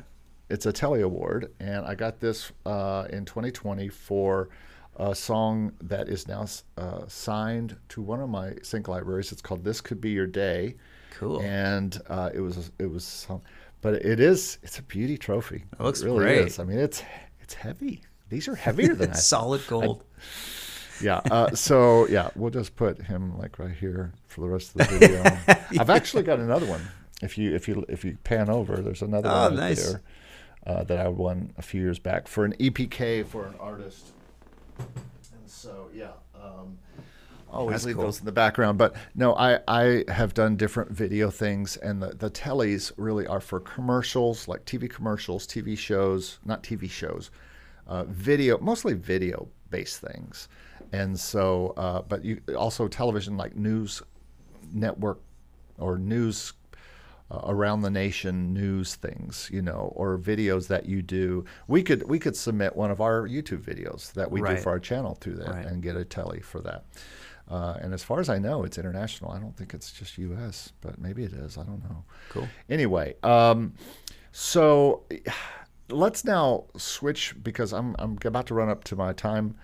Speaker 1: it's a Telly Award, and I got this uh, in 2020 for a song that is now uh, signed to one of my sync libraries. It's called "This Could Be Your Day,"
Speaker 2: Cool.
Speaker 1: and uh, it was it was, some, but it is it's a beauty trophy.
Speaker 2: It looks
Speaker 1: really
Speaker 2: great.
Speaker 1: is. I mean, it's it's heavy. These are heavier than I.
Speaker 2: Solid gold.
Speaker 1: Yeah. Uh, so yeah, we'll just put him like right here for the rest of the video. I've actually got another one. If you if you if you pan over, there's another
Speaker 2: Oh,
Speaker 1: one
Speaker 2: nice.
Speaker 1: there uh, that I won a few years back for an EPK for an artist. And so yeah. Um, Always
Speaker 2: That's
Speaker 1: leave
Speaker 2: cool.
Speaker 1: those in the background, but no, I, I have done different video things, and the, the tellies really are for commercials, like TV commercials, TV shows, not TV shows, uh, video, mostly video based things. And so, uh, but you also television, like news network or news uh, around the nation news things, you know, or videos that you do. We could we could submit one of our YouTube videos that we
Speaker 2: Right.
Speaker 1: do for our channel to that
Speaker 2: Right.
Speaker 1: and get a telly for that. Uh, and as far as I know, it's international. I don't think it's just U.S., but maybe it is. I don't know.
Speaker 2: Cool.
Speaker 1: Anyway, um, so let's now switch because I'm I'm about to run up to my time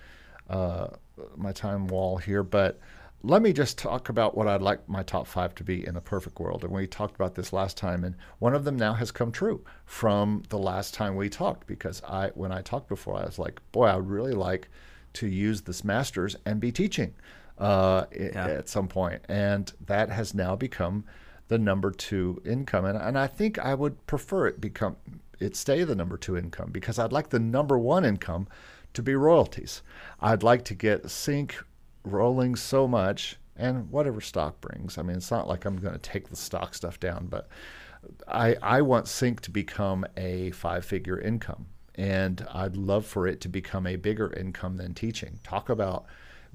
Speaker 1: uh, my time wall here, but let me just talk about what I'd like my top five to be in a perfect world. And we talked about this last time, and one of them now has come true from the last time we talked because I when I talked before, I was like, boy, I would really like to use this masters and be teaching uh,
Speaker 2: Yeah.
Speaker 1: at some point. point, and that has now become the number two income, and and I think I would prefer it become it stay the number two income because I'd like the number one income to be royalties. I'd like to get sync rolling so much and whatever stock brings. I mean, it's not like I'm going to take the stock stuff down, but I I want sync to become a five figure income, and I'd love for it to become a bigger income than teaching. Talk about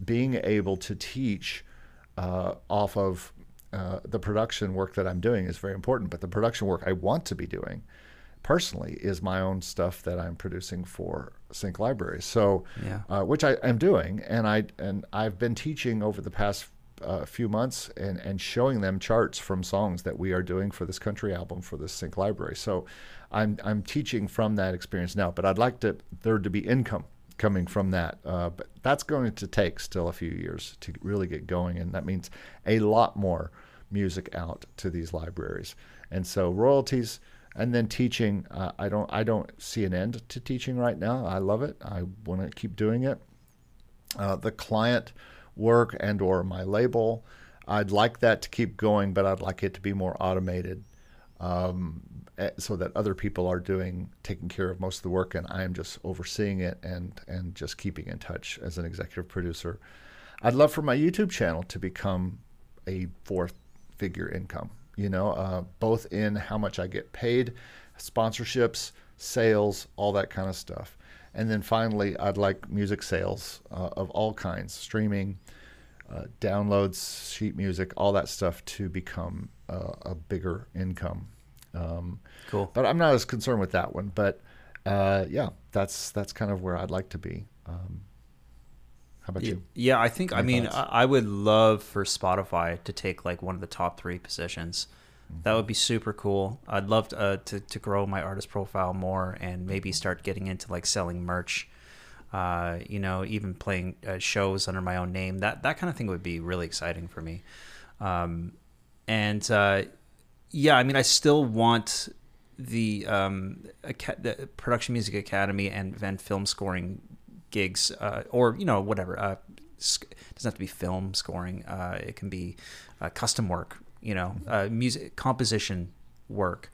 Speaker 1: being able to teach uh, off of uh, the production work that I'm doing is very important, but the production work I want to be doing personally is my own stuff that I'm producing for Sync Libraries. So,
Speaker 2: Yeah.
Speaker 1: uh, which I am doing, and I and I've been teaching over the past uh, few months and and showing them charts from songs that we are doing for this country album for this Sync Library. So, I'm I'm teaching from that experience now, but I'd like to there to be income coming from that. Uh, but that's going to take still a few years to really get going, and that means a lot more music out to these libraries. And so royalties, and then teaching. Uh, I don't I don't see an end to teaching right now. I love it. I want to keep doing it. Uh, the client work and or my label. I'd like that to keep going, but I'd like it to be more automated um, eh, so that other people are doing taking care of most of the work and I am just overseeing it and and just keeping in touch as an executive producer. I'd love for my YouTube channel to become a fourth figure income. You know, uh, both in how much I get paid, sponsorships, sales, all that kind of stuff. And then finally, I'd like music sales uh, of all kinds, streaming, uh, downloads, sheet music, all that stuff to become uh, a bigger income. Um,
Speaker 2: cool.
Speaker 1: But I'm not as concerned with that one. But uh, yeah, that's that's kind of where I'd like to be. Um, how about you?
Speaker 2: Yeah, I think. I mean, thoughts? I would love for Spotify to take like one of the top three positions. Mm-hmm. That would be super cool. I'd love to, uh, to, to grow my artist profile more and maybe start getting into like selling merch uh, you know, even playing uh, shows under my own name. That that kind of thing would be really exciting for me. Um, and uh, yeah, I mean, I still want the, um, the production music academy and and film scoring gigs, uh, or you know, whatever. Uh, it doesn't have to be film scoring. Uh, it can be custom work. You know, music composition work.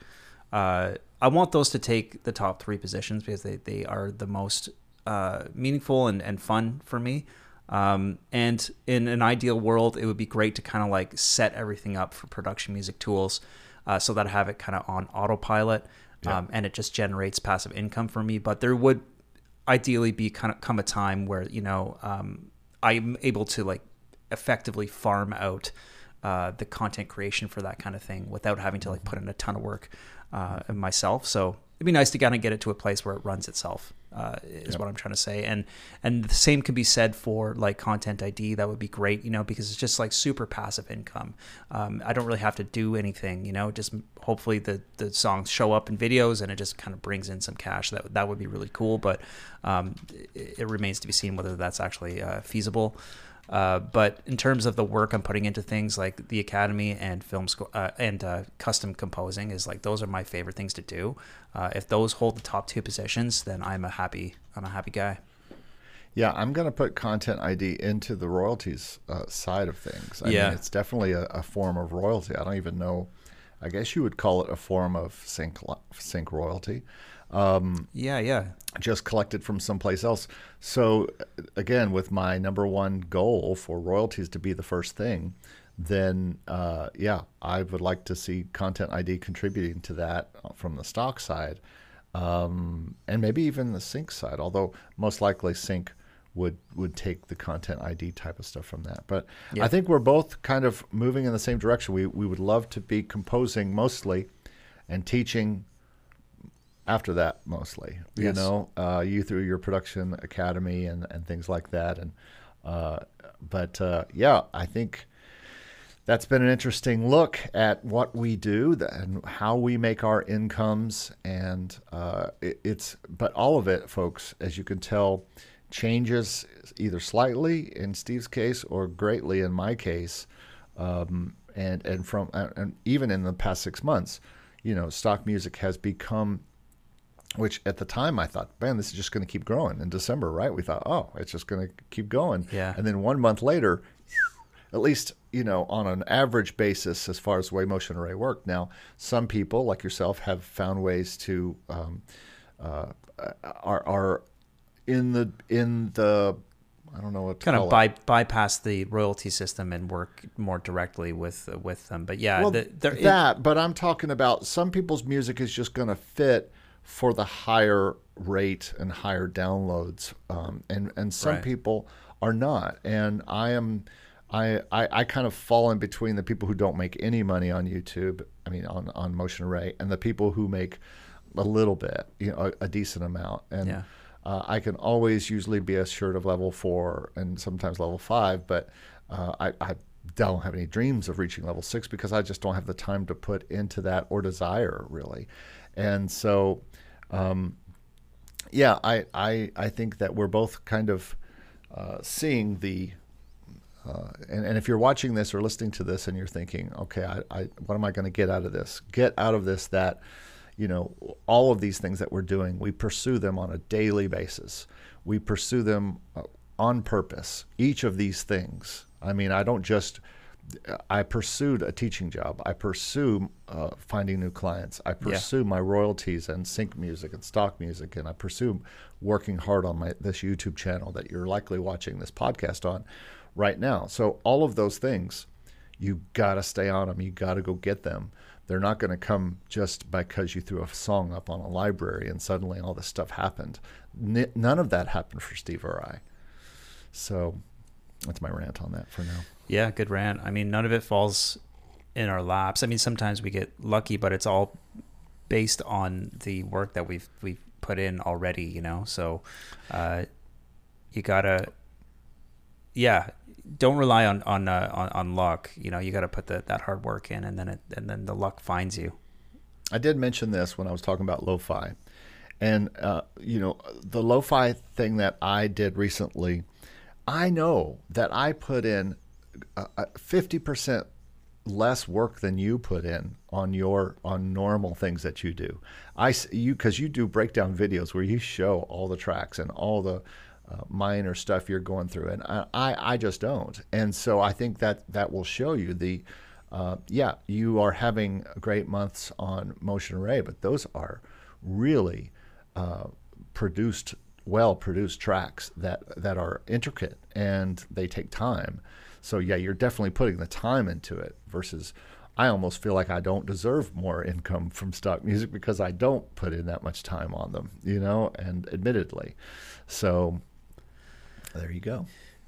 Speaker 2: I want those to take the top three positions because they, they are the most uh, meaningful and, and fun for me. Um, and in an ideal world, it would be great to kind of like set everything up for production music tools uh, so that I have it kind of on autopilot yeah. um, and it just generates passive income for me. But there would ideally be kind of come a time where, you know, um, I'm able to like effectively farm out uh, the content creation for that kind of thing without having to like put in a ton of work uh, myself. So it'd be nice to kind of get it to a place where it runs itself. Uh, is yep. what I'm trying to say, and and the same can be said for like content ID. That would be great, you know, because it's just like super passive income. Um, I don't really have to do anything, you know. Just hopefully the the songs show up in videos, and it just kind of brings in some cash. That that would be really cool, but um, it, it, remains to be seen whether that's actually uh, feasible. Uh, but in terms of the work I'm putting into things like the academy and film school uh, and uh, custom composing is like those are my favorite things to do. Uh, if those hold the top two positions, then I'm a happy I'm a happy guy.
Speaker 1: Yeah, I'm going to put Content ID into the royalties uh, side of things. I
Speaker 2: yeah,
Speaker 1: mean, it's definitely a, a, form of royalty. I don't even know. I guess you would call it a form of sync sync royalty.
Speaker 2: Um, yeah, yeah.
Speaker 1: Just collected from someplace else. So, again, with my number one goal for royalties to be the first thing, then uh, yeah, I would like to see Content ID contributing to that from the stock side, um, and maybe even the sync side. Although most likely sync would would take the Content ID type of stuff from that. But yeah. I think we're both kind of moving in the same direction. We we would love to be composing mostly, and teaching after that mostly. Yes. You know, uh, you through your production academy and, and things like that. And uh, but uh, yeah, I think that's been an interesting look at what we do and how we make our incomes. And uh, it, it's but all of it, folks, as you can tell, changes either slightly in Steve's case or greatly in my case. Um, and and from and even in the past six months, you know, stock music has become which at the time I thought, man, this is just going to keep growing. In December, right? We thought, oh, it's just going to keep going.
Speaker 2: Yeah.
Speaker 1: And then one month later, at least you know on an average basis, as far as the way Motion Array worked. Now, some people like yourself have found ways to um, uh, are are in the in the I don't know what
Speaker 2: kind of by, bypass the royalty system and work more directly with with them. But yeah,
Speaker 1: well, the, that. It, but I'm talking about some people's music is just going to fit for the higher rate and higher downloads, um, and and some right. people are not. And I am, I, I I kind of fall in between the people who don't make any money on YouTube. I mean, on on Motion Array, and the people who make a little bit, you know, a, a decent amount. And
Speaker 2: yeah.
Speaker 1: uh, I can always usually be assured of level four and sometimes level five, but uh, I, I don't have any dreams of reaching level six because I just don't have the time to put into that or desire really. And so um, yeah, I, I, I think that we're both kind of uh, seeing the, uh, and, and if you're watching this or listening to this and you're thinking, okay, I, I what am I going to get out of this? Get out of this that, you know, all of these things that we're doing, we pursue them on a daily basis. We pursue them uh, on purpose. Each of these things. I mean, I don't just I pursued a teaching job. I pursue uh, finding new clients. I pursue yeah. my royalties and sync music and stock music, and I pursue working hard on my this YouTube channel that you're likely watching this podcast on right now. So all of those things, you got to stay on them. You got to go get them. They're not going to come just because you threw a song up on a library and suddenly all this stuff happened. N- none of that happened for Steve or I. So that's my rant on that for now.
Speaker 2: Yeah, good rant. I mean, none of it falls in our laps. I mean, sometimes we get lucky, but it's all based on the work that we've we've put in already. You know, so uh, you gotta, yeah, don't rely on on uh, on, on luck. You know, you got to put the, that hard work in, and then it and then the luck finds you.
Speaker 1: I did mention this when I was talking about lo-fi, and uh, you know, the lo-fi thing that I did recently I know that I put in fifty percent less work than you put in on your on normal things that you do. I you because you do breakdown videos where you show all the tracks and all the uh, minor stuff you're going through, and I, I just don't. And so I think that that will show you the. Uh, yeah, you are having great months on Motion Array, but those are really uh, produced well produced tracks that that are intricate and they take time. So yeah, you're definitely putting the time into it versus I almost feel like I don't deserve more income from stock music because I don't put in that much time on them, you know, and admittedly. So there you go,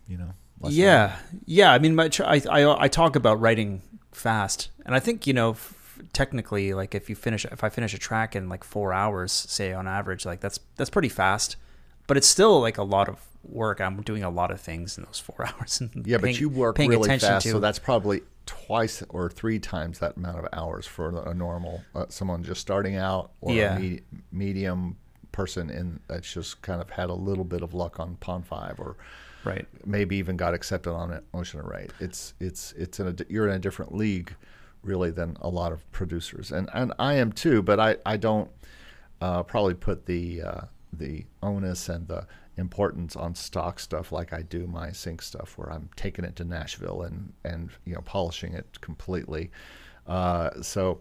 Speaker 1: you know.
Speaker 2: Yeah. Yeah, I mean my, I, I I talk about writing fast and I think, you know, technically like if you finish if I finish a track in like 4 hours say on average like that's that's pretty fast but it's still like a lot of work. I'm doing a lot of things in those four hours.
Speaker 1: yeah, paying, but you work really fast, to. so that's probably twice or three times that amount of hours for a normal uh, someone just starting out or yeah. a me- medium person in that's just kind of had a little bit of luck on Pond5 or
Speaker 2: right
Speaker 1: maybe even got accepted on Motion Array. It's it's it's in a you're in a different league really than a lot of producers and and I am too, but I I don't uh, probably put the uh, the onus and the importance on stock stuff like I do my sync stuff, where I'm taking it to Nashville and and you know polishing it completely. Uh, so.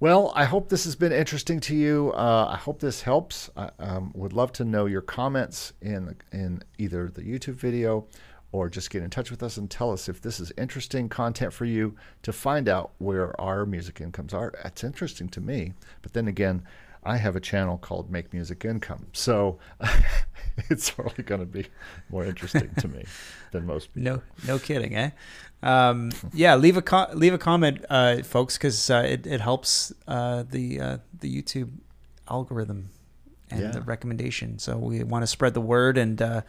Speaker 1: Well, I hope this has been interesting to you. Uh, I hope this helps. I um, would love to know your comments in in either the YouTube video or just get in touch with us and tell us if this is interesting content for you to find out where our music incomes are. That's interesting to me, but then again, I have a channel called Make Music Income. So it's probably going to be more interesting to me than most people.
Speaker 2: No, no kidding, eh? Um, yeah, leave a co- leave a comment, uh, folks, because uh, it, it helps uh, the uh, the YouTube algorithm and yeah. the recommendation. So we want to spread the word and uh,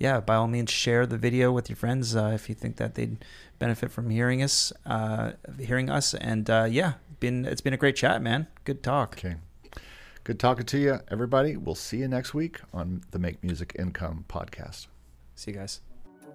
Speaker 2: yeah, by all means, share the video with your friends uh, if you think that they'd benefit from hearing us, hearing us. And yeah, been it's been a great chat, man. Good talk.
Speaker 1: Okay. Good talking to you, everybody. We'll see you next week on the Make Music Income podcast.
Speaker 2: See you guys.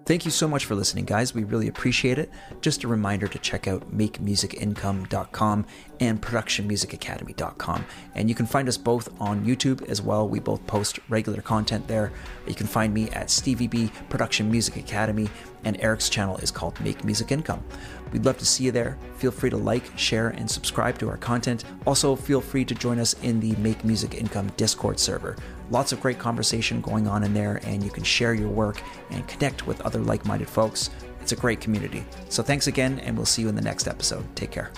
Speaker 3: Thank you so much for listening, guys. We really appreciate it. Just a reminder to check out makemusicincome.com and productionmusicacademy.com. And you can find us both on YouTube as well. We both post regular content there. You can find me at Stevie B Production Music Academy, and Eric's channel is called Make Music Income. We'd love to see you there. Feel free to like, share, and subscribe to our content. Also, feel free to join us in the Make Music Income Discord server. Lots of great conversation going on in there, and you can share your work and connect with other like minded folks. It's a great community. So, thanks again, and we'll see you in the next episode. Take care.